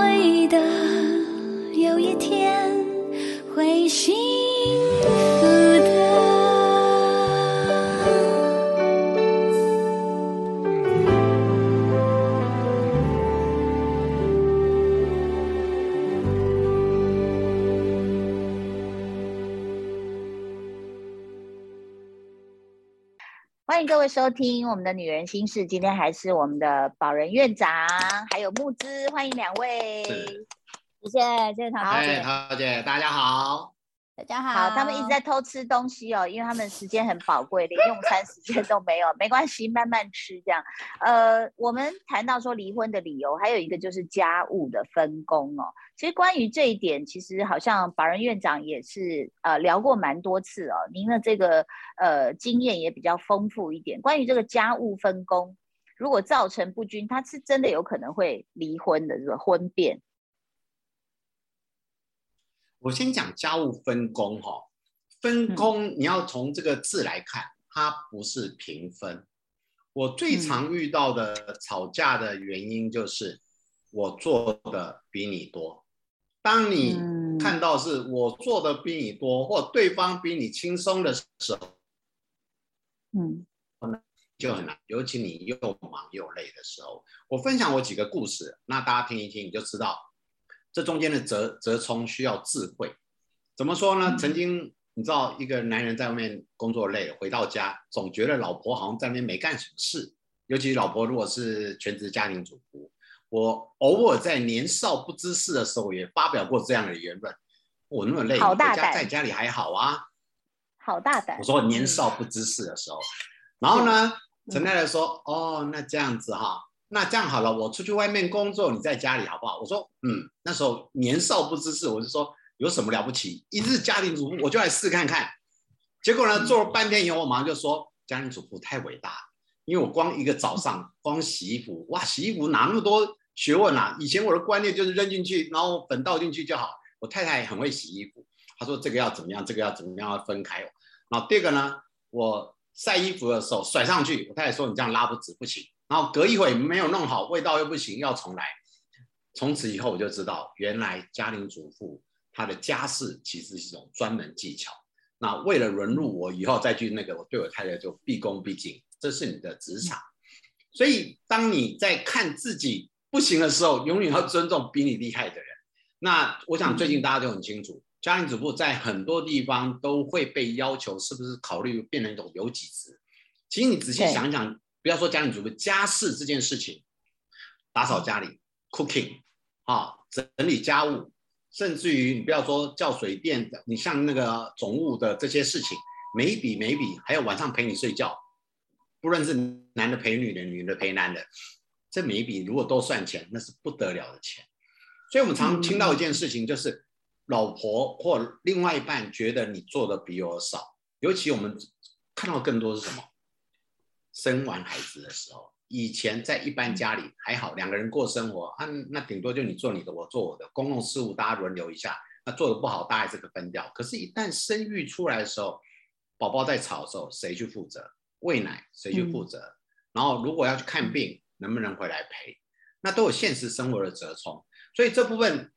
会的有一天会醒位收听我们的《女人心事》，今天还是我们的宝仁院长，还有木之，欢迎两位，是谢谢，谢谢陶哎，姐。陶姐，大家好。大家好，他们一直在偷吃东西哦，因为他们时间很宝贵，连用餐时间都没有，没关系，慢慢吃这样。呃，我们谈到说离婚的理由，还有一个就是家务的分工哦。其实关于这一点，其实好像宝仁院长也是呃聊过蛮多次哦。您的这个呃经验也比较丰富一点。关于这个家务分工，如果造成不均，他是真的有可能会离婚的，这个婚变。我先讲家务分工哈、分工你要从这个字来看，它不是平分。我最常遇到的吵架的原因就是我做的比你多。当你嗯看到是我做的比你多，或对方比你轻松的时候，嗯就很难，尤其你又忙又累的时候。我分享我几个故事，那大家听一听，你就知道这中间的折折冲需要智慧。怎么说呢？嗯曾经你知道，一个男人在外面工作累了，回到家总觉得老婆好像在那边没干什么事，尤其老婆如果是全职家庭主妇。我偶尔在年少不知事的时候，也发表过这样的言论。我那么累，在家里还好啊。好大胆。我说年嗯少不知事的时候，然后呢，陈太太说：“哦，那这样子哈，那这样好了，我出去外面工作，你在家里好不好？”我说：“嗯，那时候年少不知事，我就说有什么了不起，一日家庭主妇，我就来试看看。”结果呢，做了半天以后，我马上就说：“家庭主妇太伟大，因为我光一个早上光洗衣服，哇，洗衣服哪那么多学问啊？以前我的观念就是扔进去，然后粉倒进去就好。我太太很会洗衣服，她说这个要怎么样，这个要怎么样，要分开。然后第二个呢，我晒衣服的时候甩上去，我太太说你这样拉不直不行。然后隔一会没有弄好，味道又不行，要重来。从此以后我就知道，原来家庭主妇她的家事其实是一种专门技巧。那为了融入我以后再去那个，我对我太太就毕恭毕敬，这是你的职场。所以当你在看自己不行的时候，永远要尊重比你厉害的人。那我想最近大家都很清楚，家庭主妇在很多地方都会被要求，是不是考虑变成一种有几职？其实你仔细想想，不要说家庭主妇，家事这件事情，打扫家里、cooking 啊，整理家务，甚至于你不要说叫水电的，你像那个总务的这些事情，每一笔每一笔，还有晚上陪你睡觉，不论是男的陪女的，女的陪男的，这每一笔如果都算钱，那是不得了的钱。所以我们常听到一件事情，就是老婆或另外一半觉得你做的比我少，尤其我们看到更多是什么？生完孩子的时候，以前在一般家里还好，两个人过生活啊，那顶多就你做你的，我做我的，公共事务大家轮流一下。那做的不好，大家这个分掉。可是，一旦生育出来的时候，宝宝在吵的时候，谁去负责？喂奶谁去负责？然后如果要去看病，能不能回来陪？那都有现实生活的折冲。所以这部分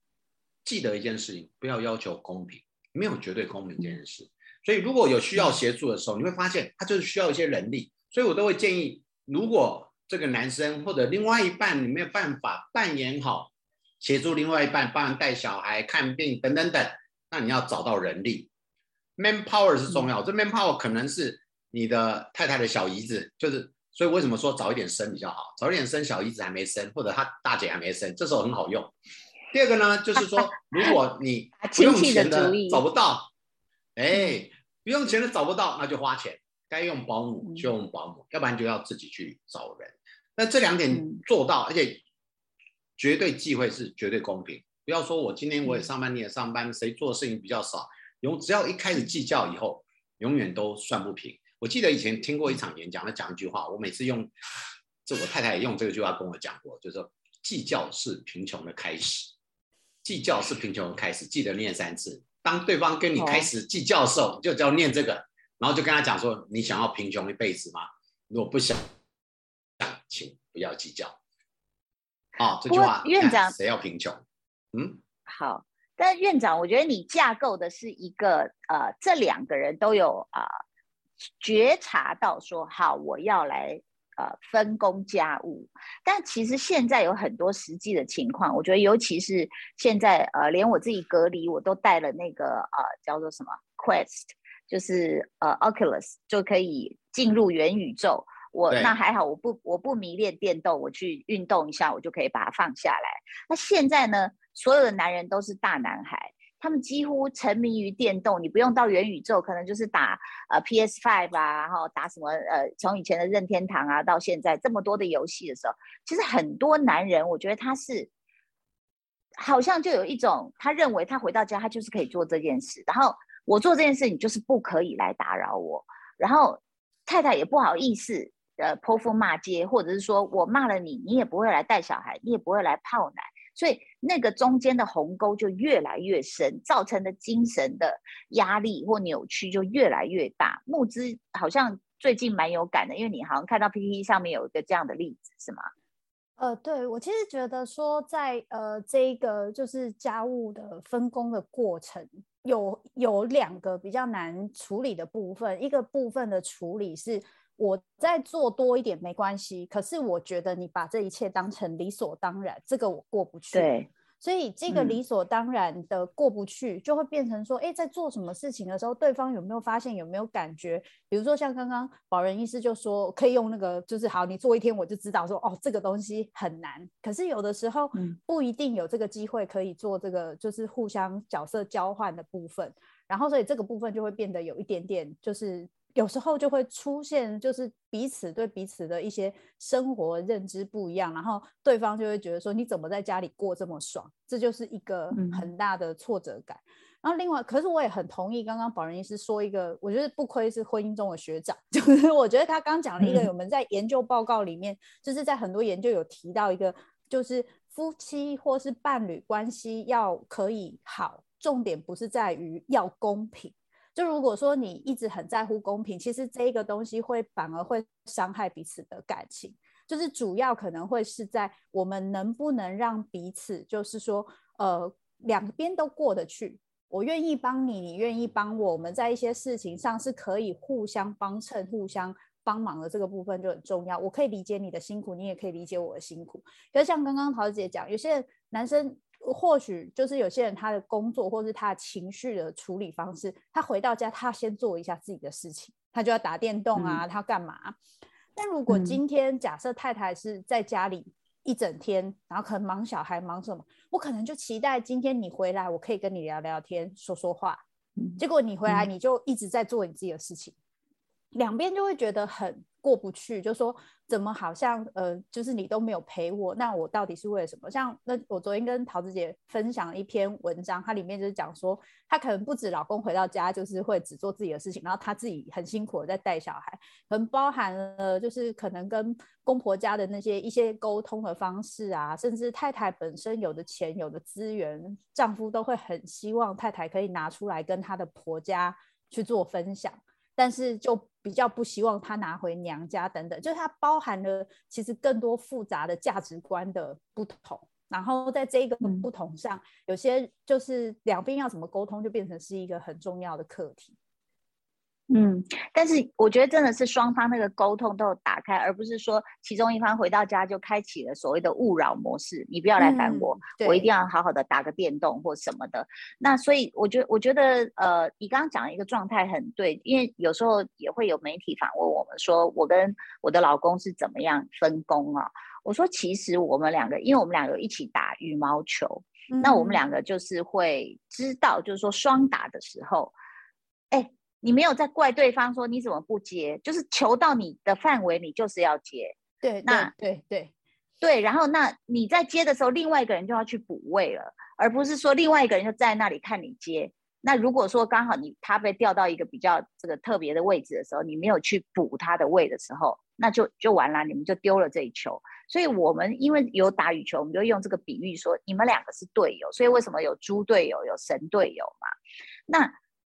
记得一件事情，不要要求公平，没有绝对公平这件事。所以如果有需要协助的时候，你会发现他就是需要一些人力。所以我都会建议，如果这个男生或者另外一半你没有办法扮演好，协助另外一半帮人带小孩、看病等等等，那你要找到人力。manpower 是重要，这 manpower 可能是你的太太的小姨子，就是所以为什么说早一点生比较好？早一点生小姨子还没生，或者他大姐还没生，这时候很好用。第二个呢，就是说 如果你不用钱的找不到，哎，不用钱的找不到，那就花钱。该用保姆就用保姆，要不然就要自己去找人。那这两点嗯做到，而且绝对忌讳是绝对公平。不要说我今天我也上班，你也上班，谁做的事情比较少，永只要一开始计较以后，永远都算不平。我记得以前听过一场演讲，他讲一句话，我每次用，这我太太也用这句话跟我讲过，就是说计较是贫穷的开始，计较是贫穷的开始，记得念三次。当对方跟你开始计较的时候，就只要念这个。然后就跟他讲说：“你想要贫穷一辈子吗？如果不想，请不要计较。”哦，这句话院长谁要贫穷？嗯，好，但院长，我觉得你架构的是一个呃，这两个人都有啊、觉察到说好，我要来呃分工家务。但其实现在有很多实际的情况，我觉得尤其是现在呃，连我自己隔离，我都带了那个呃叫做什么 Quest，就是呃 Oculus 就可以进入元宇宙。我那还好，我不我不迷恋电动，我去运动一下，我就可以把它放下来。那现在呢，所有的男人都是大男孩，他们几乎沉迷于电动。你不用到元宇宙，可能就是打呃 PS Five 啊，然后打什么呃，从以前的任天堂啊，到现在这么多的游戏的时候，其实很多男人，我觉得他是好像就有一种他认为他回到家，他就是可以做这件事，然后我做这件事，你就是不可以来打扰我，然后太太也不好意思。呃，泼妇骂街，或者是说我骂了你，你也不会来带小孩，你也不会来泡奶，所以那个中间的鸿沟就越来越深，造成的精神的压力或扭曲就越来越大。木之好像最近蛮有感的，因为你好像看到 PPT 上面有一个这样的例子，是吗？呃，对我其实觉得说在，呃这一个就是家务的分工的过程，有有两个比较难处理的部分，一个部分的处理是。我再做多一点没关系，可是我觉得你把这一切当成理所当然，这个我过不去。对，所以这个嗯理所当然的过不去，就会变成说，哎，在做什么事情的时候，对方有没有发现，有没有感觉？比如说像刚刚保仁医师就说，可以用那个，就是好，你做一天我就知道说，哦，这个东西很难。可是有的时候嗯不一定有这个机会可以做这个，就是互相角色交换的部分。然后所以这个部分就会变得有一点点，就是有时候就会出现，就是彼此对彼此的一些生活认知不一样，然后对方就会觉得说你怎么在家里过这么爽，这就是一个嗯很大的挫折感。然后另外，可是我也很同意刚刚保仁医师说一个，我觉得不亏是婚姻中的学长，就是我觉得他刚讲了一个，嗯我们在研究报告里面，就是在很多研究有提到一个，就是夫妻或是伴侣关系要可以好，重点不是在于要公平。就如果说你一直很在乎公平，其实这一个东西会反而会伤害彼此的感情。就是主要可能会是在我们能不能让彼此，就是说，呃，两边都过得去。我愿意帮你，你愿意帮我，我们在一些事情上是可以互相帮衬、互相帮忙的，这个部分就很重要。我可以理解你的辛苦，你也可以理解我的辛苦。可是像刚刚桃子姐讲，有些男生或许就是有些人他的工作或是他的情绪的处理方式，他回到家他先做一下自己的事情，他就要打电动啊，他要干嘛？但如果嗯今天假设太太是在家里一整天，然后可能忙小孩忙什么，我可能就期待今天你回来，我可以跟你聊聊天，说说话。嗯结果你回来嗯你就一直在做你自己的事情，两边就会觉得很过不去，就说怎么好像呃，就是你都没有陪我，那我到底是为了什么？像那我昨天跟桃子姐分享了一篇文章，它里面就是讲说，她可能不止老公回到家就是会只做自己的事情，然后她自己很辛苦的在带小孩，可能包含了就是可能跟公婆家的那些一些沟通的方式啊，甚至太太本身有的钱有的资源，丈夫都会很希望太太可以拿出来跟她的婆家去做分享。但是就比较不希望她拿回娘家等等，就是它包含了其实更多复杂的价值观的不同。然后在这一个嗯不同上，有些就是两边要怎么沟通，就变成是一个很重要的课题。嗯，但是我觉得真的是双方那个沟通都有打开，而不是说其中一方回到家就开启了所谓的勿扰模式，你不要来烦我，嗯我一定要好好的打个电动或什么的。那所以我觉得，我觉得呃，你刚刚讲的一个状态很对，因为有时候也会有媒体访问我们说，我跟我的老公是怎么样分工啊？我说其实我们两个，因为我们两个一起打羽毛球，那我们嗯两个就是会知道，就是说双打的时候，哎，你没有在怪对方说你怎么不接，就是球到你的范围，你就是要接。对那对对对，对，然后那你在接的时候，另外一个人就要去补位了，而不是说另外一个人就站在那里看你接。那如果说刚好你他被调到一个比较这个特别的位置的时候，你没有去补他的位的时候，那就就完了，你们就丢了这一球。所以我们因为有打羽球，我们就用这个比喻说，你们两个是队友，所以为什么有猪队友、有神队友嘛？那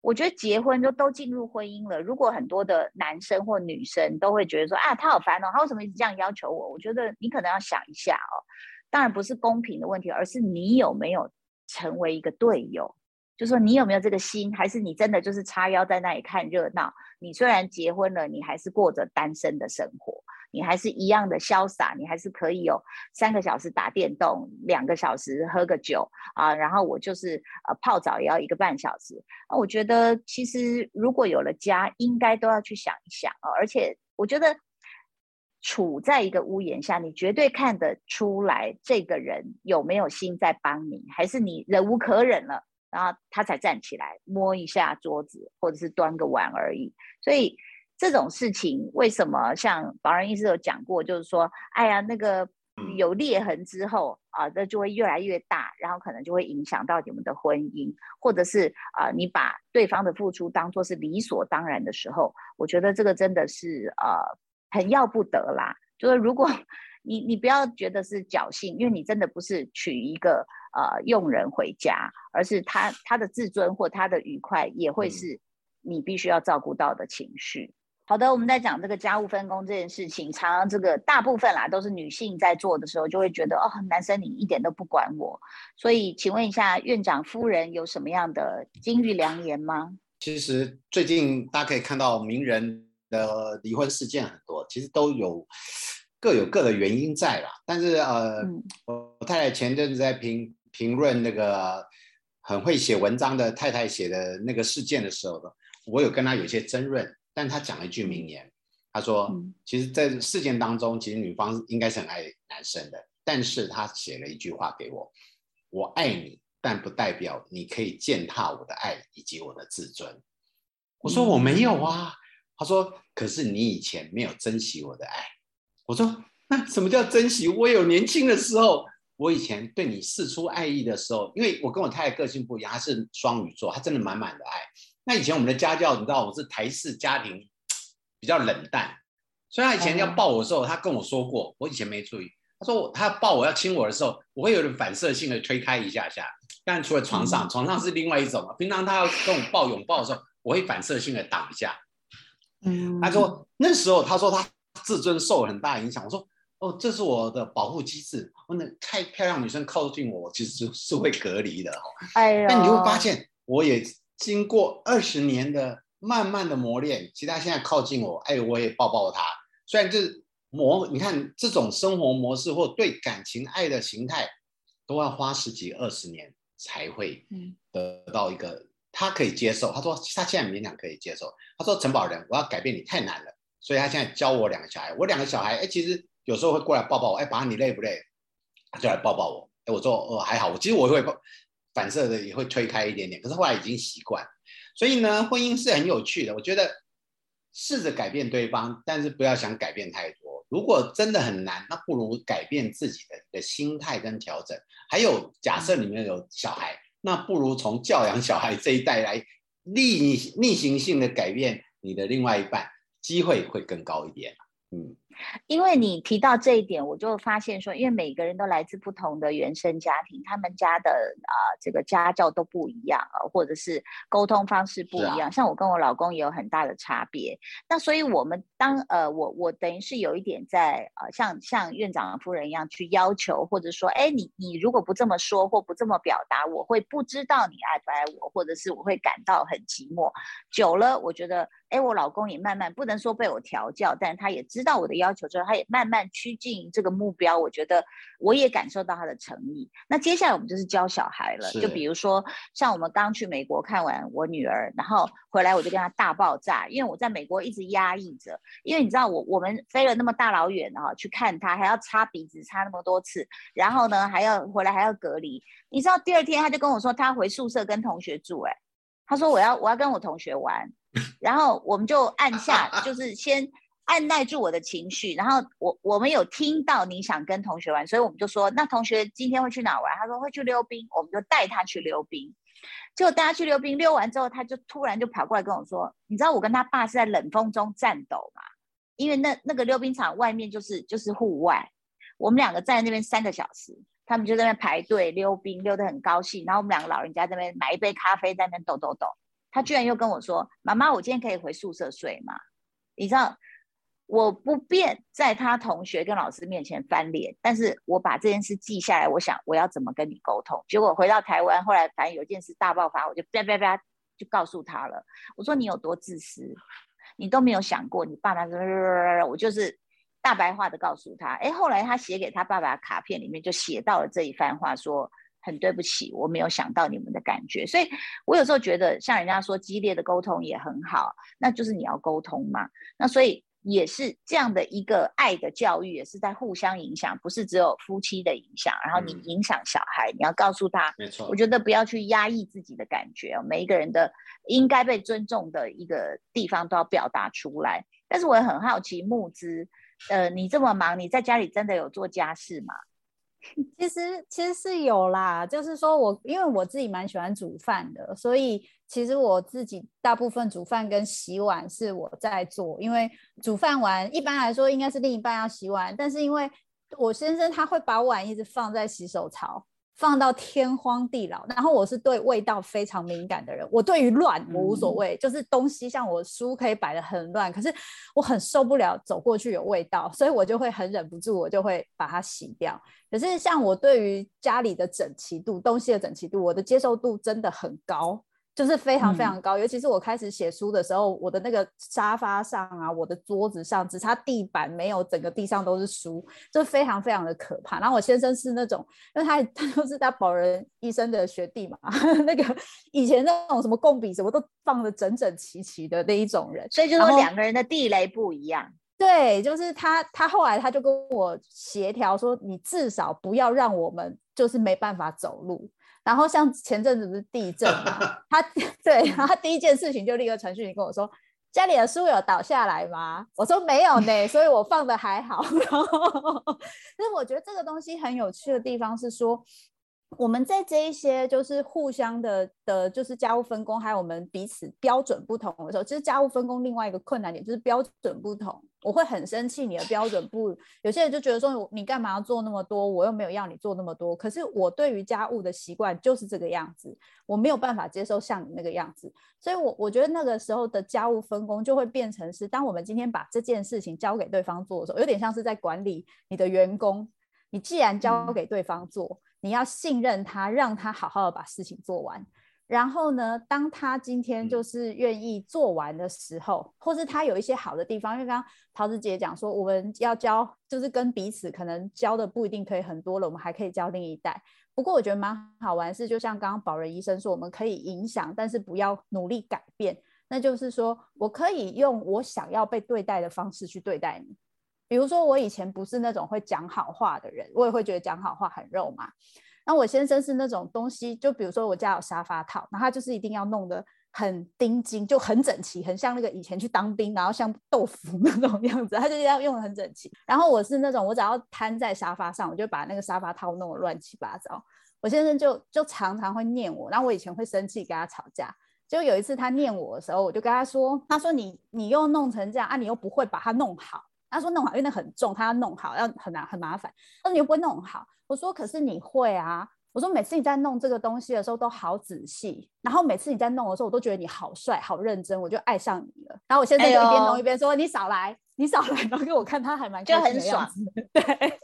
我觉得结婚就都进入婚姻了，如果很多的男生或女生都会觉得说啊，他好烦哦，他为什么一直这样要求我？我觉得你可能要想一下哦，当然不是公平的问题，而是你有没有成为一个队友，就说你有没有这个心，还是你真的就是叉腰在那里看热闹？你虽然结婚了，你还是过着单身的生活，你还是一样的潇洒，你还是可以有三个小时打电动，两个小时喝个酒啊，然后我就是呃泡澡也要一个半小时。那我觉得其实如果有了家，应该都要去想一想啊，而且我觉得。处在一个屋檐下，你绝对看得出来这个人有没有心在帮你，还是你忍无可忍了，然后他才站起来摸一下桌子，或者是端个碗而已。所以这种事情，为什么像保人医师有讲过，就是说，哎呀，那个有裂痕之后啊，那就会越来越大，然后可能就会影响到你们的婚姻，或者是啊，你把对方的付出当做是理所当然的时候，我觉得这个真的是呃。很要不得啦，就是如果你你不要觉得是侥幸，因为你真的不是娶一个呃佣人回家，而是他他的自尊或他的愉快也会是你必须要照顾到的情绪。好的，我们在讲这个家务分工这件事情，常常这个大部分啦都是女性在做的时候，就会觉得哦，男生你一点都不管我。所以，请问一下院长夫人有什么样的金玉良言吗？其实最近大家可以看到名人。的离婚事件很多，其实都有各有各的原因在啦。但是呃，我太太前阵子在评评论那个很会写文章的太太写的那个事件的时候呢，我有跟她有一些争论。但她讲了一句名言，她说：“其实，在事件当中，其实女方应该是很爱男生的。但是她写了一句话给我：我爱你，但不代表你可以践踏我的爱以及我的自尊。”我说：“我没有啊。”他说：“可是你以前没有珍惜我的爱。”我说：“那什么叫珍惜？我有年轻的时候，我以前对你示出爱意的时候，因为我跟我太太个性不一样，她是双鱼座，她真的满满的爱。那以前我们的家教，你知道，我是台式家庭，比较冷淡，所以她以前要抱我的时候，她跟我说过，我以前没注意。她说她抱我要亲我的时候，我会有点反射性的推开一下下。但除了床上，床上是另外一种。平常她要跟我抱拥抱的时候，我会反射性的挡一下。”嗯，她说那时候她说他自尊受很大影响。我说哦，这是我的保护机制。我那太漂亮女生靠近我，其实是会隔离的。哎呀，那你会发现，我也经过二十年的慢慢的磨练，其实他现在靠近我，哎，我也抱抱他。虽然这模，你看这种生活模式或对感情爱的形态，都要花十几二十年才会得到一个。他可以接受，他说他现在勉强可以接受。他说陈宝仁，我要改变你太难了，所以他现在教我两个小孩。我两个小孩，哎，其实有时候会过来抱抱我，哎，爸你累不累？他就来抱抱我。哎，我说哦还好，我其实我会反射的也会推开一点点，可是后来已经习惯。所以呢，婚姻是很有趣的。我觉得试着改变对方，但是不要想改变太多。如果真的很难，那不如改变自己的一个心态跟调整。还有，假设里面有小孩。那不如从教养小孩这一代来逆逆行性的改变你的另外一半，机会会更高一点。嗯。因为你提到这一点，我就发现说，因为每个人都来自不同的原生家庭，他们家的啊这个家教都不一样啊，或者是沟通方式不一样。像我跟我老公也有很大的差别。那所以我们当呃我我等于是有一点在呃像像院长夫人一样去要求，或者说哎你你如果不这么说或不这么表达，我会不知道你爱不爱我，或者是我会感到很寂寞。久了，我觉得。哎，我老公也慢慢不能说被我调教，但他也知道我的要求之后，他也慢慢趋近这个目标。我觉得我也感受到他的诚意。那接下来我们就是教小孩了，就比如说像我们刚去美国看完我女儿，然后回来我就跟他大爆炸，因为我在美国一直压抑着，因为你知道我我们飞了那么大老远哈去看他，还要擦鼻子擦那么多次，然后呢还要回来还要隔离。你知道第二天他就跟我说他回宿舍跟同学住，哎，他说我要我要跟我同学玩。然后我们就按下，就是先按耐住我的情绪。然后我我们有听到你想跟同学玩，所以我们就说，那同学今天会去哪玩？他说会去溜冰，我们就带他去溜冰。结果带他去溜冰，溜完之后，他就突然就跑过来跟我说：“你知道我跟他爸是在冷风中战斗吗？因为那那个溜冰场外面就是就是户外，我们两个站在那边三个小时，他们就在那排队溜冰，溜得很高兴。然后我们两个老人家在那边买一杯咖啡，在那边抖抖抖。他居然又跟我说：“妈妈，我今天可以回宿舍睡吗？”你知道，我不便在他同学跟老师面前翻脸，但是我把这件事记下来，我想我要怎么跟你沟通。结果回到台湾，后来反正有件事大爆发，我就啪啪啪就告诉他了。我说你有多自私，你都没有想过你爸爸，我就是大白话的告诉他。哎，后来他写给他爸爸的卡片里面就写到了这一番话，说很对不起，我没有想到你们的感觉。所以我有时候觉得，像人家说激烈的沟通也很好，那就是你要沟通嘛。那所以。也是这样的一个爱的教育，也是在互相影响，不是只有夫妻的影响。然后你影响小孩，你要告诉他，没错。我觉得不要去压抑自己的感觉哦，每一个人的应该被尊重的一个地方都要表达出来。但是我也很好奇，木之，呃，你这么忙，你在家里真的有做家事吗？其实其实是有啦，就是说我因为我自己蛮喜欢煮饭的，所以其实我自己大部分煮饭跟洗碗是我在做。因为煮饭完一般来说应该是另一半要洗碗，但是因为我先生他会把碗一直放在洗手槽。放到天荒地老，然后我是对味道非常敏感的人，我对于乱我无所谓，就是东西像我书可以摆的很乱，可是我很受不了走过去有味道，所以我就会很忍不住，我就会把它洗掉。可是像我对于家里的整齐度、东西的整齐度，我的接受度真的很高。就是非常非常高，尤其是我开始写书的时候，我的那个沙发上啊，我的桌子上，只差地板没有，整个地上都是书，就非常非常的可怕。然后我先生是那种，因为他 他就是他保人医生的学弟嘛，那个以前那种什么贡笔什么都放的整整齐齐的那一种人，所以就说两个人的地雷不一样。对，就是他他后来他就跟我协调说，你至少不要让我们就是没办法走路。然后像前阵子不是地震嘛，他对，然后第一件事情就立刻传讯息跟我说，家里的书有倒下来吗？我说没有呢，所以我放的还好。然后，其实我觉得这个东西很有趣的地方是说。我们在这一些就是互相的的，就是家务分工，还有我们彼此标准不同的时候，其实家务分工另外一个困难点就是标准不同。我会很生气你的标准不，有些人就觉得说你干嘛要做那么多，我又没有要你做那么多。可是我对于家务的习惯就是这个样子，我没有办法接受像你那个样子。所以，我我觉得那个时候的家务分工就会变成是，当我们今天把这件事情交给对方做的时候，有点像是在管理你的员工。你既然交给对方做。你要信任他，让他好好的把事情做完。然后呢，当他今天就是愿意做完的时候，或是他有一些好的地方，因为刚刚桃子姐讲说，我们要教，就是跟彼此可能教的不一定可以很多了，我们还可以教另一代。不过我觉得蛮好玩是，就像刚刚保仁医生说，我们可以影响，但是不要努力改变。那就是说我可以用我想要被对待的方式去对待你。比如说，我以前不是那种会讲好话的人，我也会觉得讲好话很肉麻。那我先生是那种东西，就比如说我家有沙发套，那他就是一定要弄得很钉金，就很整齐，很像那个以前去当兵，然后像豆腐 那种样子，他就要用的很整齐。然后我是那种，我只要瘫在沙发上，我就把那个沙发套弄得乱七八糟。我先生就就常常会念我，然后我以前会生气跟他吵架。就有一次他念我的时候，我就跟他说：“他说你你又弄成这样啊，你又不会把它弄好。”他说弄好，因为那很重，他要弄好，要很难很麻烦。他说你又不会弄好，我说可是你会啊。我说每次你在弄这个东西的时候都好仔细，然后每次你在弄的时候，我都觉得你好帅、好认真，我就爱上你了。然后我现在就一边弄一边说你少来，你少来，然后给我看他还蛮就很爽。对，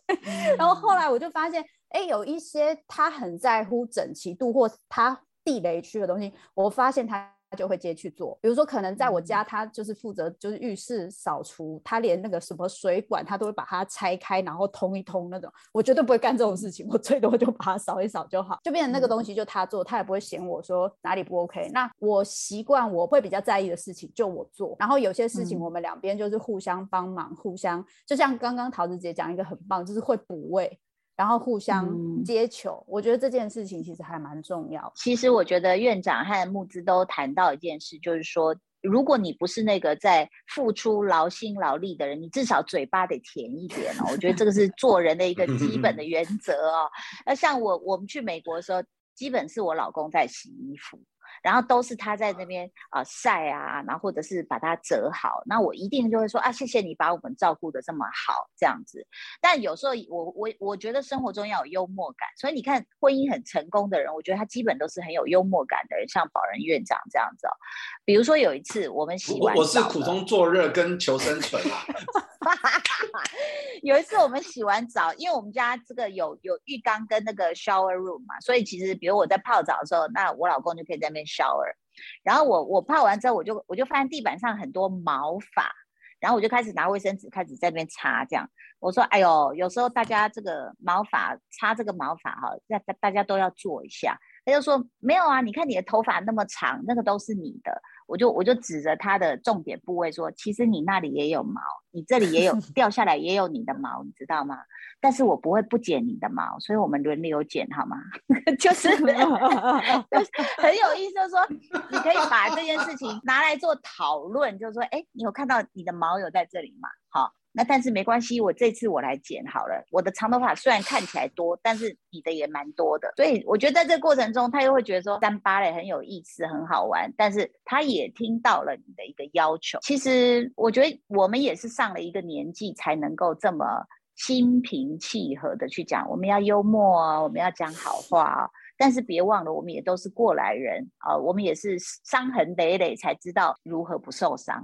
然后后来我就发现，哎，有一些他很在乎整齐度或他地雷区的东西，我发现他。他就会接去做，比如说可能在我家，他就是负责就是浴室扫除，他连那个什么水管他都会把它拆开，然后通一通那种。我绝对不会干这种事情，我最多就把它扫一扫就好，就变成那个东西就他做，他也不会嫌我说哪里不 OK。那我习惯我会比较在意的事情就我做，然后有些事情我们两边就是互相帮忙，互相就像刚刚桃子姐讲一个很棒，就是会补位。然后互相接球，我觉得这件事情其实还蛮重要。其实我觉得院长和木资都谈到一件事，就是说，如果你不是那个在付出劳心劳力的人，你至少嘴巴得甜一点哦。我觉得这个是做人的一个基本的 原则哦。那像我，我们去美国的时候，基本是我老公在洗衣服。然后都是他在那边啊晒啊，然后或者是把它折好，那我一定就会说啊，谢谢你把我们照顾的这么好，这样子。但有时候我我我觉得生活中要有幽默感，所以你看婚姻很成功的人，我觉得他基本都是很有幽默感的人，像宝仁院长这样子哦。比如说有一次我们洗完澡，我是苦中作乐跟求生存啊。有一次我们洗完澡，因为我们家这个有有浴缸跟那个 shower room 嘛，所以其实比如我在泡澡的时候，那我老公就可以在那边烧了。然后我我泡完之后，我就我就发现地板上很多毛发，然后我就开始拿卫生纸开始在那边擦。这样我说：“哎呦，有时候大家这个毛发擦这个毛发哈，大大大家都要做一下。”他就说：“没有啊，你看你的头发那么长，那个都是你的。”我就我就指着它的重点部位说，其实你那里也有毛，你这里也有 掉下来也有你的毛，你知道吗？但是我不会不剪你的毛，所以我们轮流剪好吗？就是很有意思，就是说你可以把这件事情拿来做讨论，就是说，哎，你有看到你的毛有在这里吗？好。那但是没关系，我这次我来剪好了。我的长头发虽然看起来多，但是你的也蛮多的，所以我觉得在这个过程中，他又会觉得说三八嘞很有意思，很好玩。但是他也听到了你的一个要求。其实我觉得我们也是上了一个年纪，才能够这么心平气和的去讲，我们要幽默啊，我们要讲好话啊。但是别忘了，我们也都是过来人啊，我们也是伤痕累累才知道如何不受伤，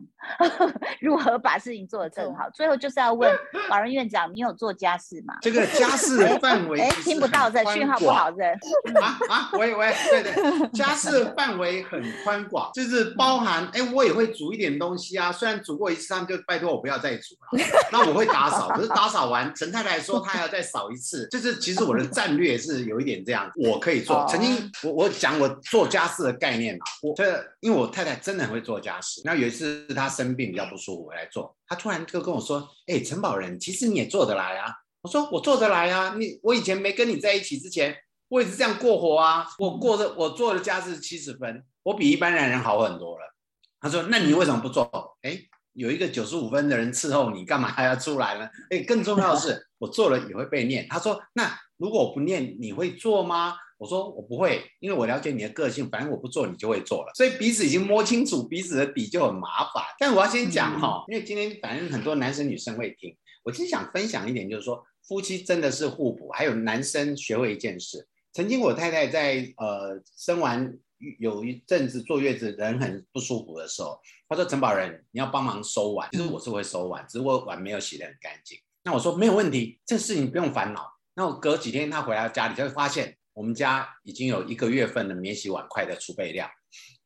如何把事情做得更好。最后就是要问老人院长，你有做家事吗？这个家事范围哎，听不到这讯号不好这 啊啊，喂喂，对对，家事范围很宽广，就是包含哎，我也会煮一点东西啊。虽然煮过一次，他们就拜托我不要再煮了。那我会打扫，可是打扫完，陈太太说她还要再扫一次，就是其实我的战略是有一点这样，我可以。曾经我我讲我做家事的概念嘛，我这因为我太太真的很会做家事。那有一次她生病比较不舒服，我来做，她突然就跟我说：“哎，陈宝仁，其实你也做得来啊。”我说：“我做得来啊，你我以前没跟你在一起之前，我也是这样过活啊。我过的我做的家事七十分，我比一般男人好很多了。”她说：“那你为什么不做？哎，有一个九十五分的人伺候你，干嘛还要出来呢？哎，更重要的是，我做了也会被念。”他说：“那如果我不念，你会做吗？”我说我不会，因为我了解你的个性，反正我不做，你就会做了。所以彼此已经摸清楚彼此的底，就很麻烦。但我要先讲哈，因为今天反正很多男生女生会听，我其实想分享一点，就是说夫妻真的是互补。还有男生学会一件事，曾经我太太在呃生完有一阵子坐月子，人很不舒服的时候，她说陈宝仁，你要帮忙收碗。其实我是会收碗，只是我碗没有洗得很干净。那我说没有问题，这事情不用烦恼。那我隔几天他回到家里，就会发现。我们家已经有一个月份的免洗碗筷的储备量，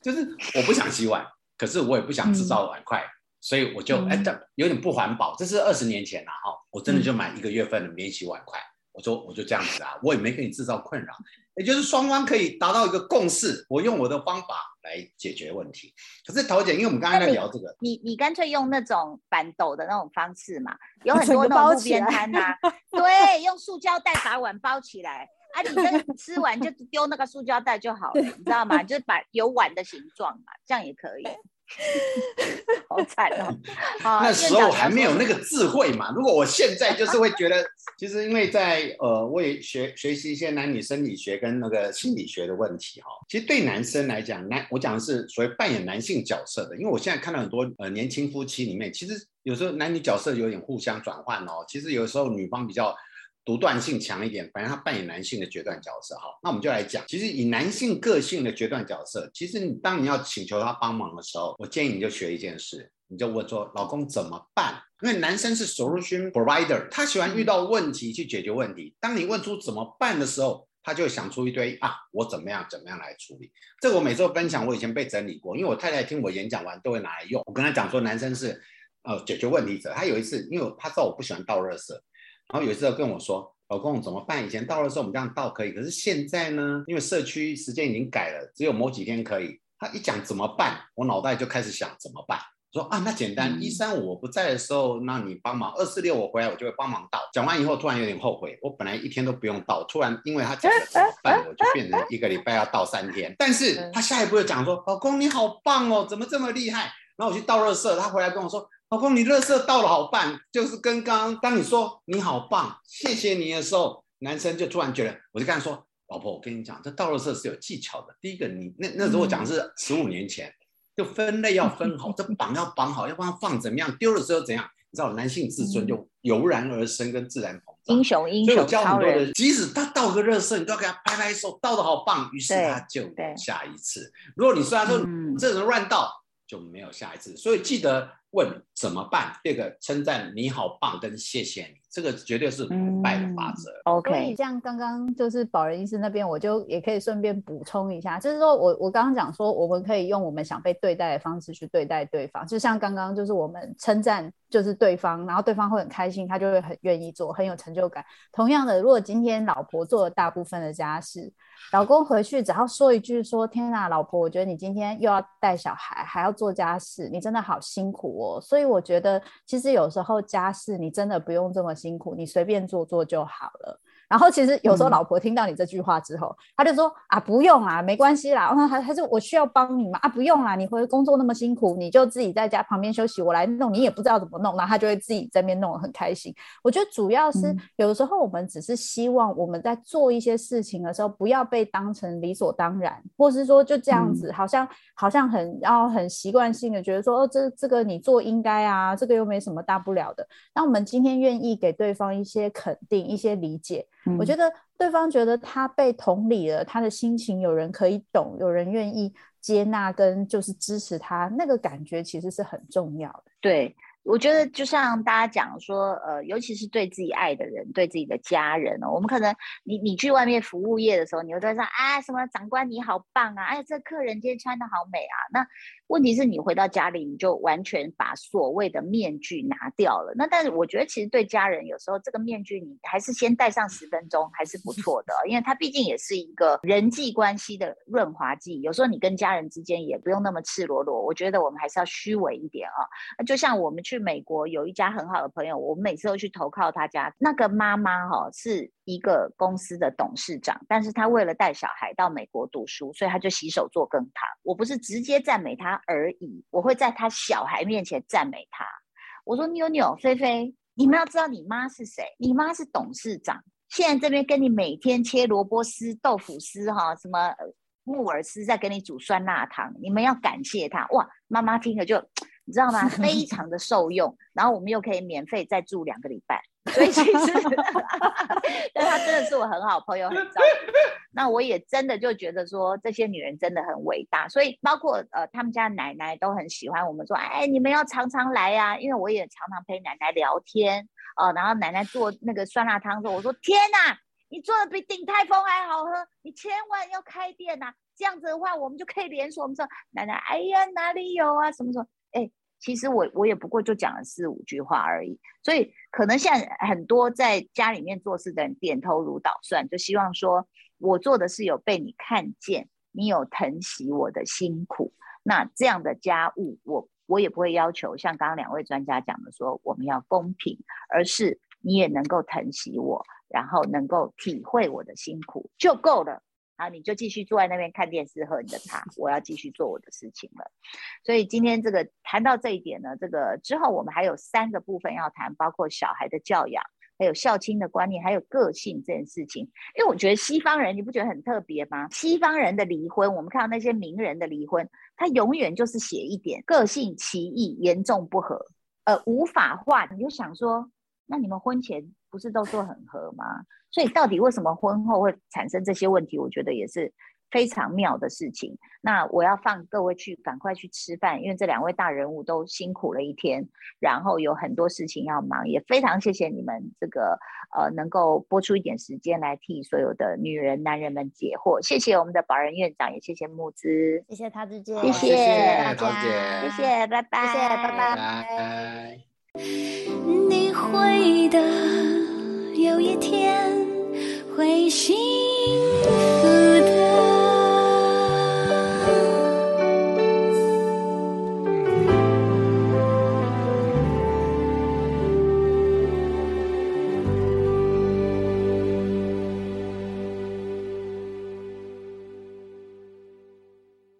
就是我不想洗碗，可是我也不想制造碗筷，所以我就哎，有点不环保。这是二十年前了哈，我真的就买一个月份的免洗碗筷。我说我就这样子啊，我也没给你制造困扰，也就是双方可以达到一个共识。我用我的方法来解决问题。可是桃姐，因为我们刚刚在聊这个，你你干脆用那种板斗的那种方式嘛，有很多那种路边摊呐，对，用塑胶袋把碗包起来。啊，你那 吃完就丢那个塑胶袋就好了，你知道吗？就是把有碗的形状嘛，这样也可以。好惨哦！那时候还没有那个智慧嘛。如果我现在就是会觉得，其实因为在呃，我也学学习一些男女生理学跟那个心理学的问题哈。其实对男生来讲，男我讲的是所谓扮演男性角色的，因为我现在看到很多呃年轻夫妻里面，其实有时候男女角色有点互相转换哦。其实有时候女方比较。独断性强一点，反正他扮演男性的决断角色。哈，那我们就来讲，其实以男性个性的决断角色，其实你当你要请求他帮忙的时候，我建议你就学一件事，你就问说：“老公怎么办？”因为男生是 solution provider，他喜欢遇到问题去解决问题。当你问出怎么办的时候，他就想出一堆啊，我怎么样怎么样来处理。这个我每次分享，我以前被整理过，因为我太太听我演讲完都会拿来用。我跟她讲说，男生是呃解决问题者。他有一次，因为他知道我不喜欢倒热水。然后有一次跟我说：“老公怎么办？以前到的时候我们这样倒可以，可是现在呢？因为社区时间已经改了，只有某几天可以。”他一讲怎么办，我脑袋就开始想怎么办。说啊，那简单，一三五我不在的时候，那你帮忙；二四六我回来，我就会帮忙倒。讲完以后，突然有点后悔，我本来一天都不用倒，突然因为他讲了怎么办，我就变成一个礼拜要倒三天。但是他下一步又讲说：“老公你好棒哦，怎么这么厉害？”然后我去倒热色，他回来跟我说。老公，你热色倒了好棒，就是跟刚刚当你说你好棒，谢谢你的时候，男生就突然觉得，我就跟他说，老婆，我跟你讲，这倒垃圾是有技巧的。第一个，你那那时候我讲的是十五年前，就分类要分好，这绑要绑好，要不然放怎么样，丢的时候怎样？你知道，男性自尊就油然而生，跟自然膨胀。英雄英雄所以我教超人很多的，，即使他倒个热色，你都要给他拍拍手，倒的好棒，于是他就下一次。如果你说他说、嗯这人乱倒，就没有下一次。所以记得问怎么办。第二个称赞你好棒跟谢谢你，这个绝对是腐败的法则。所以 OK，像刚刚就是保仁医师那边，我就也可以顺便补充一下，就是说我我刚刚讲说，我们可以用我们想被对待的方式去对待对方，就像刚刚就是我们称赞就是对方，然后对方会很开心，他就会很愿意做，很有成就感。同样的，如果今天老婆做了大部分的家事，老公回去只要说一句说：“天哪，老婆，我觉得你今天又要带小孩，还要做家事，你真的好辛苦”所以我觉得，其实有时候家事你真的不用这么辛苦，你随便做做就好了。然后其实有时候嗯老婆听到你这句话之后，她就说：“啊，不用啦，没关系啦。”然后她她就我需要帮你嘛？啊，不用啦，你回工作那么辛苦，你就自己在家旁边休息，我来弄，你也不知道怎么弄，然后她就会自己在那边弄得很开心。我觉得主要是嗯有的时候我们只是希望我们在做一些事情的时候，不要被当成理所当然，或是说就这样子，好像好像很然后很习惯性的觉得说哦，这这个你做应该啊，这个又没什么大不了的。那我们今天愿意给对方一些肯定、一些理解，我觉得得对方觉得他被同理了，他的心情有人可以懂，有人愿意接纳跟就是支持他，那个感觉其实是很重要的。对。我觉得就像大家讲说，呃，尤其是对自己爱的人，对自己的家人哦，我们可能你你去外面服务业的时候，你会在说啊什么长官你好棒啊，哎这客人今天穿的好美啊。那问题是你回到家里，你就完全把所谓的面具拿掉了。那但是我觉得其实对家人有时候这个面具你还是先戴上十分钟还是不错的，因为它毕竟也是一个人际关系的润滑剂。有时候你跟家人之间也不用那么赤裸裸，我觉得我们还是要虚伪一点啊。那就像我们去美国有一家很好的朋友，我们每次都去投靠他家。那个妈妈哈、是一个公司的董事长，但是他为了带小孩到美国读书，所以他就洗手做羹汤。我不是直接赞美他而已，我会在他小孩面前赞美他。我说妞妞、菲菲，你们要知道你妈是谁？你妈是董事长，现在这边跟你每天切萝卜丝、豆腐丝哈，什么木耳丝，在给你煮酸辣汤，你们要感谢她哇！妈妈听了就你知道吗？非常的受用，然后我们又可以免费再住两个礼拜，所以其实 但她真的是我很好朋友，很照顾。那我也真的就觉得说，这些女人真的很伟大，所以包括呃他们家奶奶都很喜欢我们说，哎，你们要常常来呀、因为我也常常陪奶奶聊天哦、然后奶奶做那个酸辣汤的时候，我说天哪，你做的比鼎泰丰还好喝，你千万要开店呐、这样子的话，我们就可以连锁。我们说奶奶，哎呀，哪里有啊？什么什么？其实我我也不过就讲了四五句话而已，所以可能现在很多在家里面做事的人点头如捣蒜，就希望说我做的事有被你看见，你有疼惜我的辛苦。那这样的家务，我我也不会要求像刚刚两位专家讲的说我们要公平，而是你也能够疼惜我，然后能够体会我的辛苦就够了。啊，你就继续坐在那边看电视喝你的茶，我要继续做我的事情了。所以今天这个谈到这一点呢，这个之后我们还有三个部分要谈，包括小孩的教养，还有孝亲的观念，还有个性这件事情。因为我觉得西方人，你不觉得很特别吗？西方人的离婚，我们看到那些名人的离婚，他永远就是写一点个性歧义，严重不合，呃，无法化。你就想说，那你们婚前不是都说很合吗？所以到底为什么婚后会产生这些问题？我觉得也是非常妙的事情。那我要放各位去赶快去吃饭，因为这两位大人物都辛苦了一天，然后有很多事情要忙，也非常谢谢你们这个呃能够播出一点时间来替所有的女人男人们解惑。谢谢我们的保人院长，也谢谢木之，谢谢他之间，谢谢大桃子姐家，谢谢，拜拜，谢谢拜拜拜。你会的，有一天会幸福